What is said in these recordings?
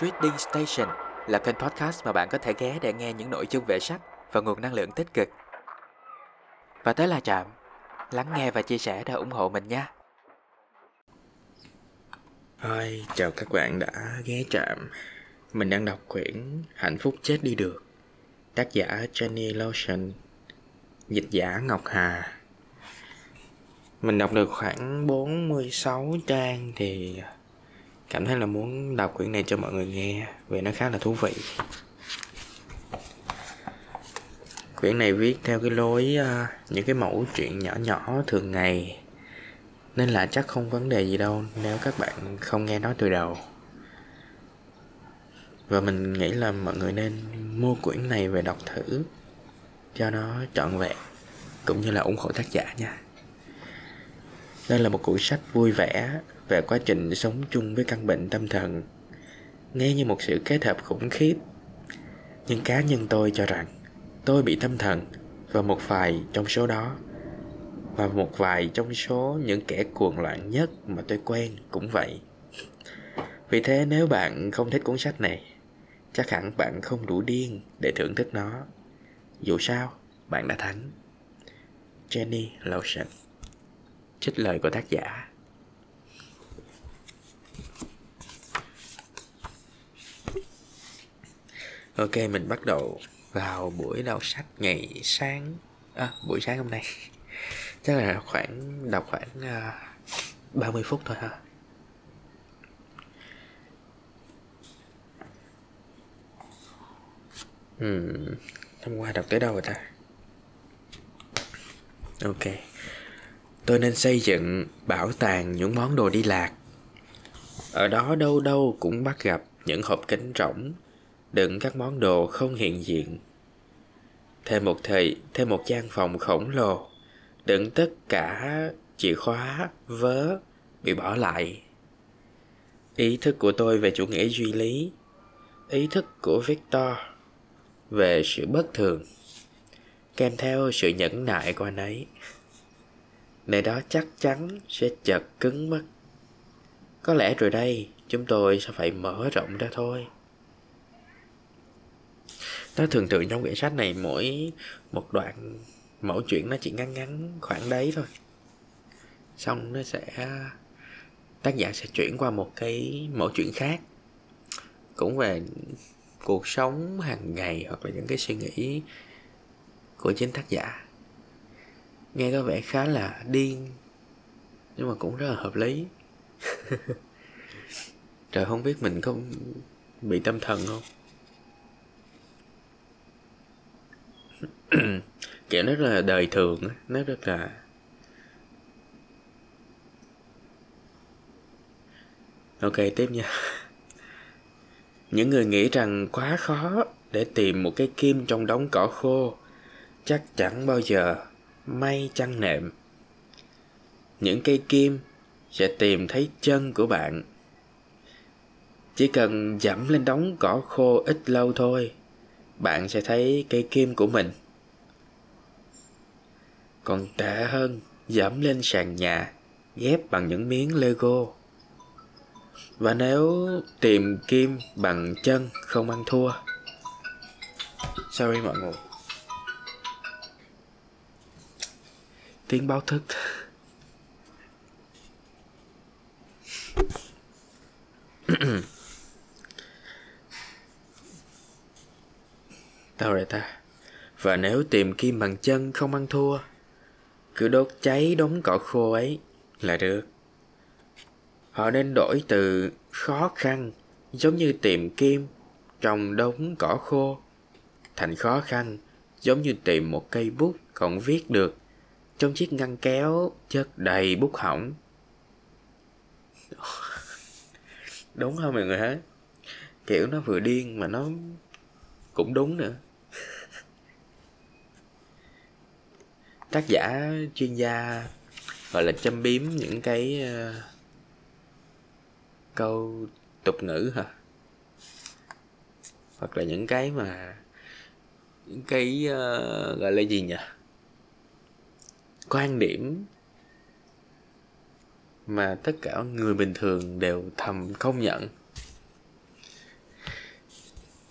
Trading Station là kênh podcast mà bạn có thể ghé để nghe những nội dung về sách và nguồn năng lượng tích cực. Và tới là Trạm, lắng nghe và chia sẻ để ủng hộ mình nha. Hi, chào các bạn đã ghé Trạm. Mình đang đọc quyển Hạnh phúc chết đi được. Tác giả Jenny Lotion, dịch giả Ngọc Hà. Mình đọc được khoảng 46 trang thì cảm thấy là muốn đọc quyển này cho mọi người nghe vì nó khá là thú vị. Quyển này viết theo cái lối uh, những cái mẫu chuyện nhỏ nhỏ thường ngày nên là chắc không vấn đề gì đâu nếu các bạn không nghe nó từ đầu. Và mình nghĩ là mọi người nên mua quyển này về đọc thử cho nó trọn vẹn cũng như là ủng hộ tác giả nha. Đây là một cuốn sách vui vẻ về quá trình sống chung với căn bệnh tâm thần. Nghe như một sự kết hợp khủng khiếp. Nhưng cá nhân tôi cho rằng, tôi bị tâm thần và một vài trong số đó. Và một vài trong số những kẻ cuồng loạn nhất mà tôi quen cũng vậy. Vì thế nếu bạn không thích cuốn sách này, chắc hẳn bạn không đủ điên để thưởng thức nó. Dù sao, bạn đã thắng jenny lotion trích lời của tác giả. Ok, mình bắt đầu vào buổi đọc sách ngày sáng. À, buổi sáng hôm nay. Chắc là khoảng đọc khoảng à, uh, 30 phút thôi ha. Hmm, hôm qua đọc tới đâu rồi ta? Ok. Tôi nên xây dựng bảo tàng những món đồ đi lạc. Ở đó đâu đâu cũng bắt gặp những hộp kính rỗng đựng các món đồ không hiện diện. Thêm một thời, thêm một gian phòng khổng lồ, đựng tất cả chìa khóa, vớ bị bỏ lại. Ý thức của tôi về chủ nghĩa duy lý, ý thức của Victor về sự bất thường, kèm theo sự nhẫn nại của anh ấy. Nơi đó chắc chắn sẽ chật cứng mất. Có lẽ rồi đây, chúng tôi sẽ phải mở rộng ra thôi nó thường thường trong quyển sách này mỗi một đoạn mẫu chuyện nó chỉ ngắn ngắn khoảng đấy thôi. Xong nó sẽ, tác giả sẽ chuyển qua một cái mẫu chuyện khác. Cũng về cuộc sống hàng ngày hoặc là những cái suy nghĩ của chính tác giả. Nghe có vẻ khá là điên, nhưng mà cũng rất là hợp lý. Trời không biết mình có bị tâm thần không? kiểu nó rất là đời thường nó rất là ok, tiếp nha. Những người nghĩ rằng quá khó để tìm một cái kim trong đống cỏ khô, chắc chẳng bao giờ may chăn nệm. Những cây kim sẽ tìm thấy chân của bạn. Chỉ cần dẫm lên đống cỏ khô ít lâu thôi, bạn sẽ thấy cây kim của mình còn tệ hơn, dẫm lên sàn nhà, ghép bằng những miếng lego. Và nếu tìm kim bằng chân không ăn thua. Sorry mọi người. Tiếng báo thức. Đâu rồi ta. Và nếu tìm kim bằng chân không ăn thua cứ đốt cháy đống cỏ khô ấy là được. Họ nên đổi từ khó khăn, giống như tìm kim trong đống cỏ khô, thành khó khăn, giống như tìm một cây bút còn viết được trong chiếc ngăn kéo chất đầy bút hỏng. Đúng không mọi người hả? Kiểu nó vừa điên mà nó cũng đúng nữa. Tác giả chuyên gia gọi là châm biếm những cái uh, câu tục ngữ hả? Hoặc là những cái mà những cái uh, gọi là gì nhỉ? Quan điểm mà tất cả người bình thường đều thầm công nhận.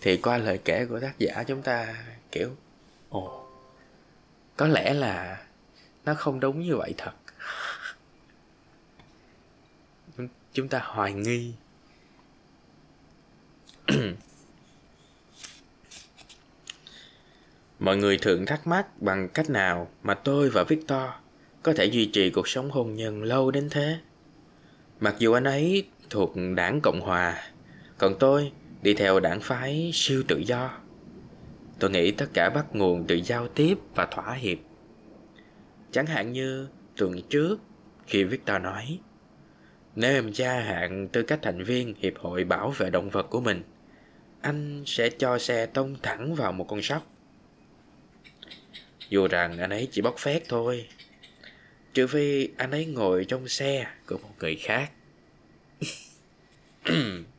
Thì qua lời kể của tác giả chúng ta kiểu ồ có lẽ là nó không đúng như vậy thật. Chúng ta hoài nghi. Mọi người thường thắc mắc bằng cách nào mà tôi và victor có thể duy trì cuộc sống hôn nhân lâu đến thế? Mặc dù anh ấy thuộc đảng cộng hòa, còn tôi đi theo đảng phái siêu tự do tôi nghĩ tất cả bắt nguồn từ giao tiếp và thỏa hiệp. Chẳng hạn như tuần trước, khi victor nói nếu em gia hạn tư cách thành viên hiệp hội bảo vệ động vật của mình. Anh sẽ cho xe tông thẳng vào một con sóc. Dù rằng anh ấy chỉ bóc phét thôi, trừ phi anh ấy ngồi trong xe của một người khác.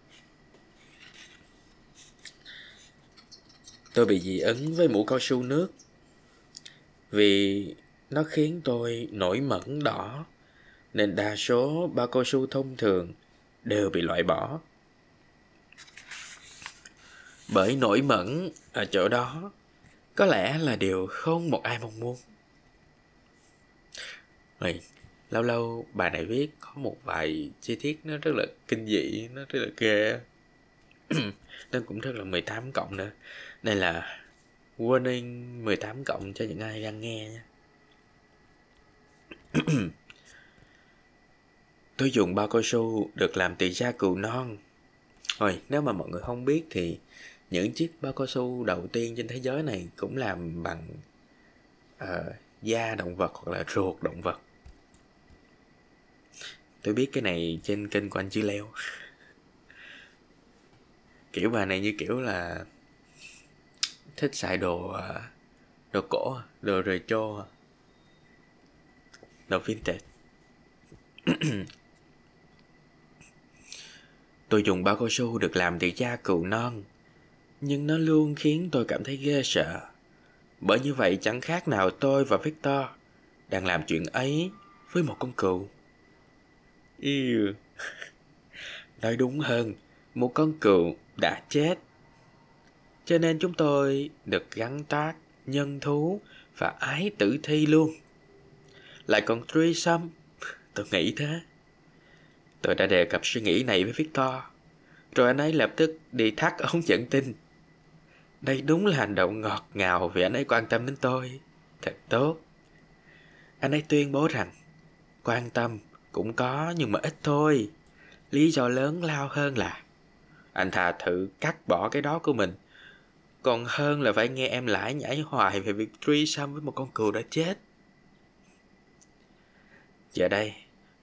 tôi bị dị ứng với mũ cao su nước, vì nó khiến tôi nổi mẩn đỏ, nên đa số bao cao su thông thường đều bị loại bỏ. Bởi nổi mẩn ở chỗ đó, có lẽ là điều không một ai mong muốn. Rồi lâu lâu bà này viết có một vài chi tiết nó rất là kinh dị, nó rất là ghê nó cũng rất là 18 cộng nữa. Đây là warning 18 cộng cho những ai đang nghe nha. Tôi dùng bao cao su được làm từ da cừu non. Rồi nếu mà mọi người không biết thì những chiếc bao cao su đầu tiên trên thế giới này cũng làm bằng uh, da động vật hoặc là ruột động vật. Tôi biết cái này trên kênh của anh Chí Leo. Kiểu bà này như kiểu là thích xài đồ à, đồ cổ, đồ retro đồ vintage. Tôi dùng bao cao su được làm từ da cừu non, nhưng nó luôn khiến tôi cảm thấy ghê sợ. Bởi như vậy, chẳng khác nào tôi và victor đang làm chuyện ấy với một con cừu. Nói đúng hơn, một con cừu đã chết cho nên chúng tôi được gắn tác, nhân thú và ái tử thi luôn. Lại còn threesome, tôi nghĩ thế. Tôi đã đề cập suy nghĩ này với victor, rồi anh ấy lập tức đi thắt ống dẫn tinh. Đây đúng là hành động ngọt ngào vì anh ấy quan tâm đến tôi. Thật tốt. Anh ấy tuyên bố rằng, quan tâm cũng có nhưng mà ít thôi. Lý do lớn lao hơn là anh thà thử cắt bỏ cái đó của mình còn hơn là phải nghe em lãi nhảy hoài về việc truy xăm với một con cừu đã chết. Giờ đây,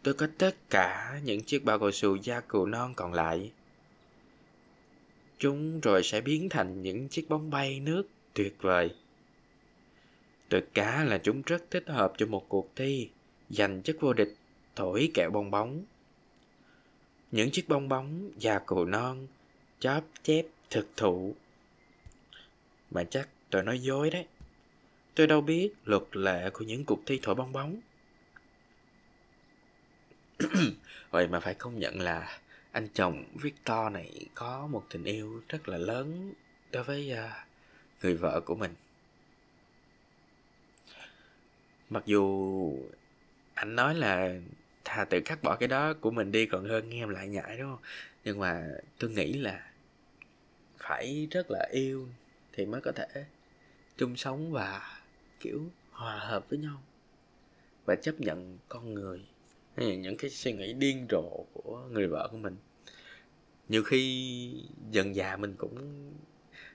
tôi có tất cả những chiếc bao cao su da cừu non còn lại. Chúng rồi sẽ biến thành những chiếc bóng bay nước tuyệt vời. Tôi cá là chúng rất thích hợp cho một cuộc thi giành chức vô địch thổi kẹo bong bóng. Những chiếc bong bóng da cừu non chóp chép thực thụ mà chắc tôi nói dối đấy. Tôi đâu biết luật lệ của những cuộc thi thổi bong bóng. Vậy mà phải công nhận là anh chồng Victor này có một tình yêu rất là lớn đối với uh, người vợ của mình. Mặc dù anh nói là thà tự cắt bỏ cái đó của mình đi còn hơn nghe em lại nhại đúng không? Nhưng mà tôi nghĩ là phải rất là yêu thì mới có thể chung sống và, kiểu, hòa hợp với nhau. Và chấp nhận con người những cái suy nghĩ điên rồ của người vợ của mình. Nhiều khi dần già mình cũng,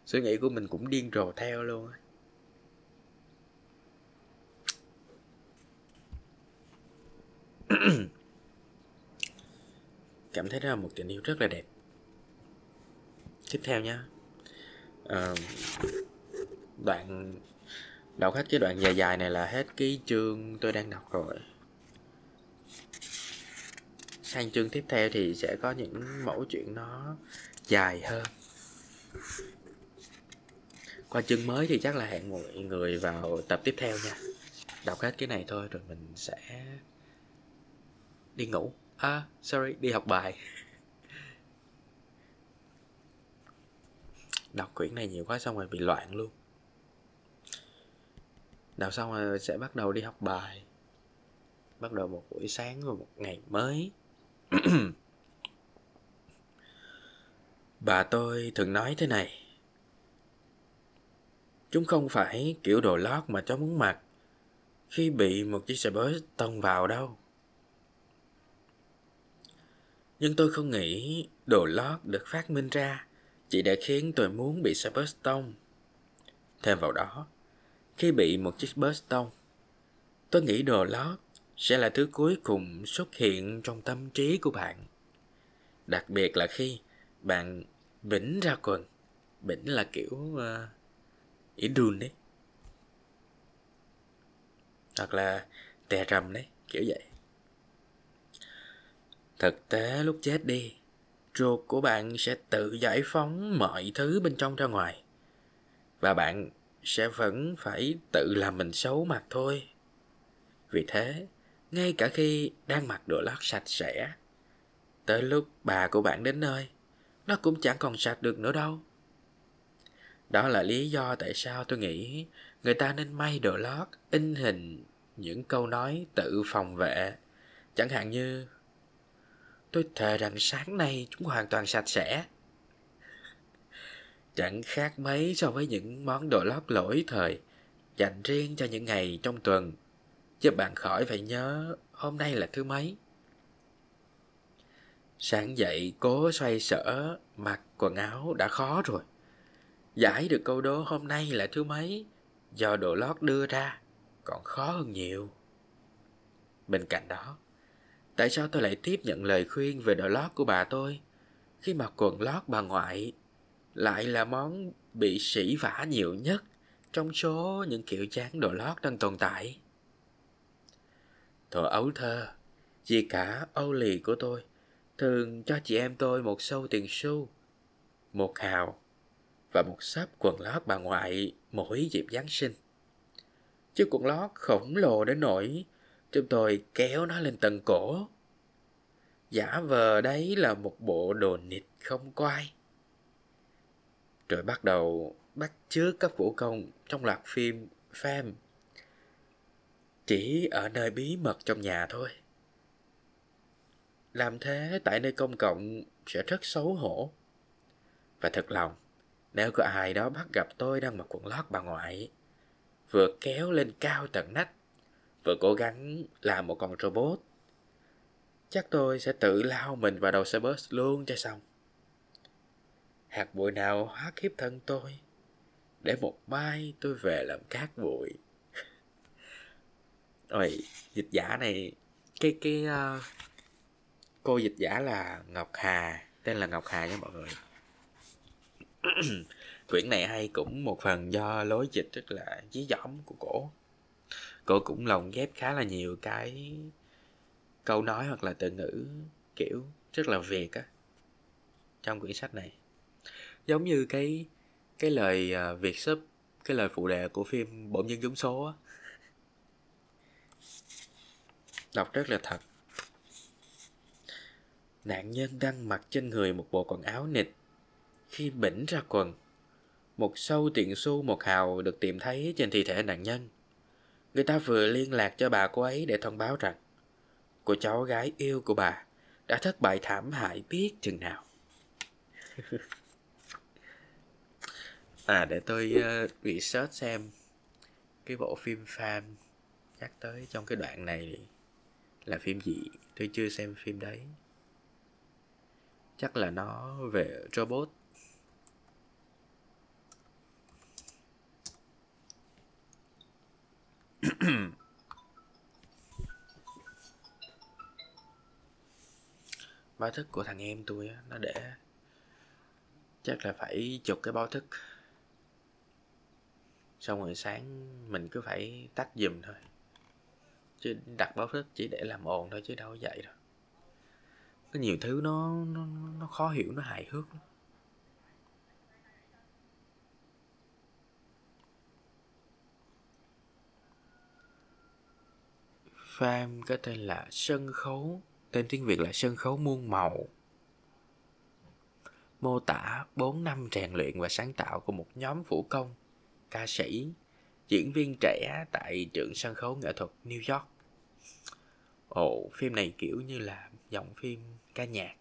suy nghĩ của mình cũng điên rồ theo luôn cảm thấy đó là một tình yêu rất là đẹp. Tiếp theo nha uh, đoạn đọc hết cái đoạn dài dài này là hết cái chương tôi đang đọc rồi. Sang chương tiếp theo thì sẽ có những mẫu chuyện nó dài hơn. Qua chương mới thì chắc là hẹn mọi người vào tập tiếp theo nha. Đọc hết cái này thôi rồi mình sẽ đi ngủ. À sorry đi học bài. Đọc quyển này nhiều quá xong rồi bị loạn luôn. Đọc xong rồi sẽ bắt đầu đi học bài. Bắt đầu một buổi sáng và một ngày mới. Bà tôi thường nói thế này. Chúng không phải kiểu đồ lót mà cháu muốn mặc khi bị một chiếc xe bus tông vào đâu. Nhưng tôi không nghĩ đồ lót được phát minh ra chị đã khiến tôi muốn bị xe bus tông. Thêm vào đó khi bị một chiếc bus tông tôi nghĩ đồ lót sẽ là thứ cuối cùng xuất hiện trong tâm trí của bạn. Đặc biệt là khi bạn bỉnh ra quần. Bỉnh là kiểu uh, ý đun đấy. Hoặc là tè rầm đấy kiểu vậy. Thực tế lúc chết đi ruột của bạn sẽ tự giải phóng mọi thứ bên trong ra ngoài. Và bạn sẽ vẫn phải tự làm mình xấu mặt thôi. Vì thế, ngay cả khi đang mặc đồ lót sạch sẽ, tới lúc bà của bạn đến nơi, nó cũng chẳng còn sạch được nữa đâu. Đó là lý do tại sao tôi nghĩ người ta nên may đồ lót in hình những câu nói tự phòng vệ, chẳng hạn như tôi thề rằng sáng nay chúng hoàn toàn sạch sẽ. Chẳng khác mấy so với những món đồ lót lỗi thời dành riêng cho những ngày trong tuần. Giúp bạn khỏi phải nhớ hôm nay là thứ mấy. Sáng dậy cố xoay sở, mặc quần áo đã khó rồi. Giải được câu đố hôm nay là thứ mấy, do đồ lót đưa ra còn khó hơn nhiều. Bên cạnh đó tại sao tôi lại tiếp nhận lời khuyên về đồ lót của bà tôi khi mặc quần lót bà ngoại lại là món bị sỉ vả nhiều nhất trong số những kiểu dáng đồ lót đang tồn tại thuở ấu thơ, dì cả âu lì của tôi, thường cho chị em tôi một sâu tiền xu, một hào và một sắp quần lót bà ngoại mỗi dịp Giáng sinh. Chiếc quần lót khổng lồ đến nỗi chúng tôi kéo nó lên tầng cổ. Giả vờ đấy là một bộ đồ nịt không quay Rồi bắt đầu bắt chước các vũ công trong loạt phim Fam. Chỉ ở nơi bí mật trong nhà thôi. Làm thế tại nơi công cộng sẽ rất xấu hổ. Và thật lòng, nếu có ai đó bắt gặp tôi đang mặc quần lót bà ngoại, vừa kéo lên cao tận nách, vừa cố gắng làm một con robot, chắc tôi sẽ tự lao mình vào đầu xe bus luôn cho xong. Hạt bụi nào hóa kiếp thân tôi, để một mai tôi về làm cát bụi. Ôi, dịch giả này, cái cái uh, cô dịch giả là Ngọc Hà, tên là Ngọc Hà nha mọi người. quyển này hay cũng một phần do lối dịch rất là dí dỏm của cổ cô cũng lồng ghép khá là nhiều cái câu nói hoặc là từ ngữ kiểu rất là việt á trong quyển sách này giống như cái cái lời uh, việt sub cái lời phụ đề của phim bổn nhân giống số á đọc rất là thật nạn nhân đang mặc trên người một bộ quần áo nịt khi bỉnh ra quần. Một sâu tiền xu một hào được tìm thấy trên thi thể nạn nhân. Người ta vừa liên lạc cho bà cô ấy để thông báo rằng cô cháu gái yêu của bà đã thất bại thảm hại biết chừng nào. à để tôi uh, research xem cái bộ phim fan nhắc tới trong cái đoạn này là phim gì? Tôi chưa xem phim đấy. Chắc là nó về robot. báo thức của thằng em tôi á, nó để chắc là phải chụp cái báo thức. Xong rồi sáng mình cứ phải tắt giùm thôi. Chứ đặt báo thức chỉ để làm ồn thôi chứ đâu có vậy đâu. Có nhiều thứ nó nó nó khó hiểu, nó hài hước lắm. Farm có tên là sân khấu tên tiếng việt là sân khấu muôn màu mô tả 4 năm rèn luyện và sáng tạo của một nhóm vũ công, ca sĩ, diễn viên trẻ tại trường sân khấu nghệ thuật New York. Ồ, phim này kiểu như là dòng phim ca nhạc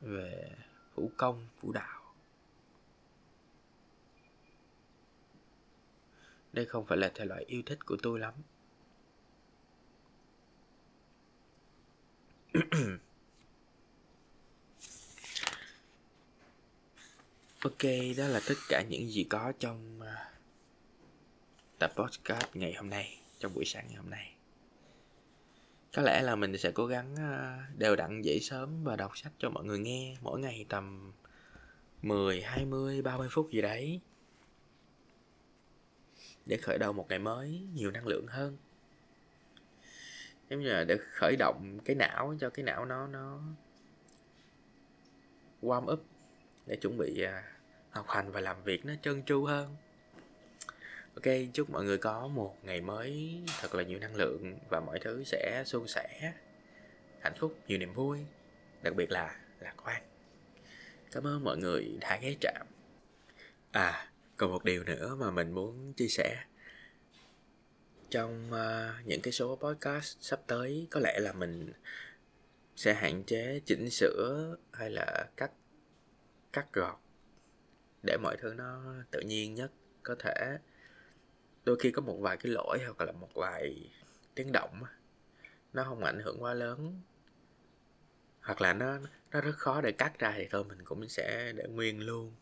về vũ công, vũ đạo. Đây không phải là thể loại yêu thích của tôi lắm. ok, đó là tất cả những gì có trong à, tập podcast ngày hôm nay, trong buổi sáng ngày hôm nay. Có lẽ là mình sẽ cố gắng à, đều đặn dậy sớm và đọc sách cho mọi người nghe mỗi ngày tầm 10, 20, 30 phút gì đấy để khởi đầu một ngày mới nhiều năng lượng hơn giống như là để khởi động cái não cho cái não nó nó warm up để chuẩn bị à, học hành và làm việc nó trơn tru hơn. Ok, chúc mọi người có một ngày mới thật là nhiều năng lượng và mọi thứ sẽ suôn sẻ, hạnh phúc, nhiều niềm vui. Đặc biệt là lạc quan cảm ơn mọi người đã ghé trạm. À còn một điều nữa mà mình muốn chia sẻ trong uh, những cái số podcast sắp tới. Có lẽ là mình sẽ hạn chế chỉnh sửa hay là cắt cắt gọt để mọi thứ nó tự nhiên nhất có thể. Đôi khi có một vài cái lỗi hoặc là một vài tiếng động nó không ảnh hưởng quá lớn. Hoặc là nó nó rất khó để cắt ra thì thôi mình cũng sẽ để nguyên luôn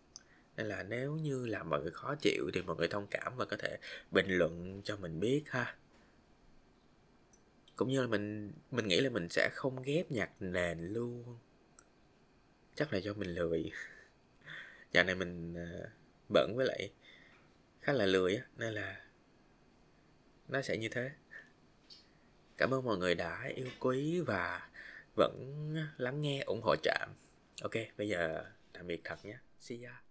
nên là nếu như là mọi người khó chịu thì mọi người thông cảm và có thể bình luận cho mình biết ha. Cũng như là mình mình nghĩ là mình sẽ không ghép nhạc nền luôn. Chắc là do mình lười. Dạo này mình ờ, bận với lại khá là lười á, nên là nó sẽ như thế. Cảm ơn mọi người đã yêu quý và vẫn lắng nghe ủng hộ trạm. Ok, bây giờ tạm biệt thật nhé. See ya.